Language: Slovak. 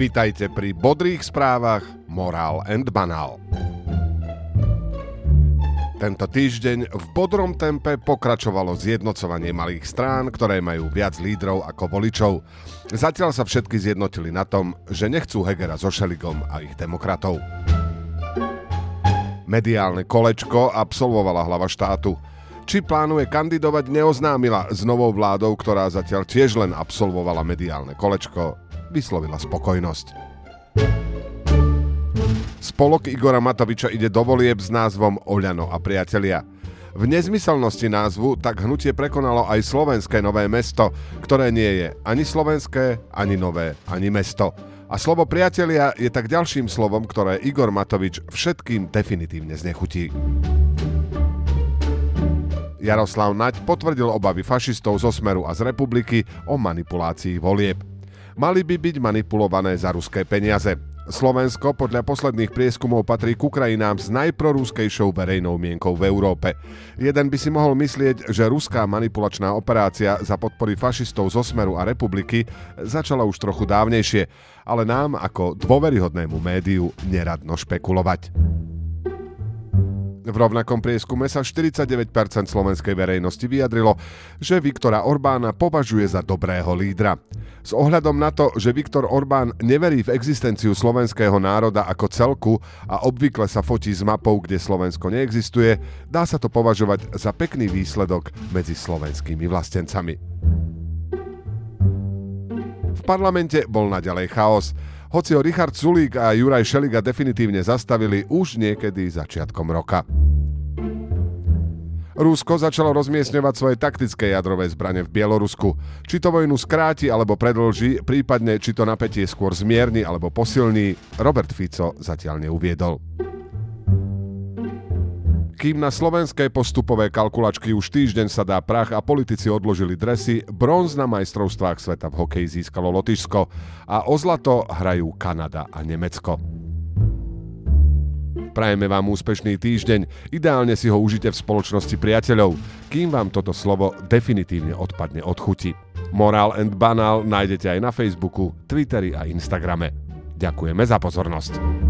Vitajte pri bodrých správach Morál and Banál. Tento týždeň v bodrom tempe pokračovalo zjednocovanie malých strán, ktoré majú viac lídrov ako voličov. Zatiaľ sa všetky zjednotili na tom, že nechcú Hegera so Šeligom a ich demokratov. Mediálne kolečko absolvovala hlava štátu. Či plánuje kandidovať, neoznámila s novou vládou, ktorá zatiaľ tiež len absolvovala mediálne kolečko, vyslovila spokojnosť. Spolok Igora Matoviča ide do volieb s názvom Oľano a priatelia. V nezmyselnosti názvu tak hnutie prekonalo aj slovenské nové mesto, ktoré nie je ani slovenské, ani nové, ani mesto. A slovo priatelia je tak ďalším slovom, ktoré Igor Matovič všetkým definitívne znechutí. Jaroslav Naď potvrdil obavy fašistov zo Smeru a z republiky o manipulácii volieb mali by byť manipulované za ruské peniaze. Slovensko podľa posledných prieskumov patrí k krajinám s najprorúskejšou verejnou mienkou v Európe. Jeden by si mohol myslieť, že ruská manipulačná operácia za podpory fašistov zo Smeru a republiky začala už trochu dávnejšie, ale nám ako dôveryhodnému médiu neradno špekulovať. V rovnakom prieskume sa 49% slovenskej verejnosti vyjadrilo, že Viktora Orbána považuje za dobrého lídra. S ohľadom na to, že Viktor Orbán neverí v existenciu slovenského národa ako celku a obvykle sa fotí s mapou, kde Slovensko neexistuje, dá sa to považovať za pekný výsledok medzi slovenskými vlastencami. V parlamente bol naďalej chaos hoci ho Richard Sulík a Juraj Šeliga definitívne zastavili už niekedy začiatkom roka. Rusko začalo rozmiestňovať svoje taktické jadrové zbrane v Bielorusku. Či to vojnu skráti alebo predlží, prípadne či to napätie skôr zmierni alebo posilní, Robert Fico zatiaľ neuviedol. Kým na slovenské postupové kalkulačky už týždeň sa dá prach a politici odložili dresy, bronz na majstrovstvách sveta v hokeji získalo Lotyšsko a o zlato hrajú Kanada a Nemecko. Prajeme vám úspešný týždeň, ideálne si ho užite v spoločnosti priateľov, kým vám toto slovo definitívne odpadne od chuti. Morál and Banal nájdete aj na Facebooku, Twitteri a Instagrame. Ďakujeme za pozornosť.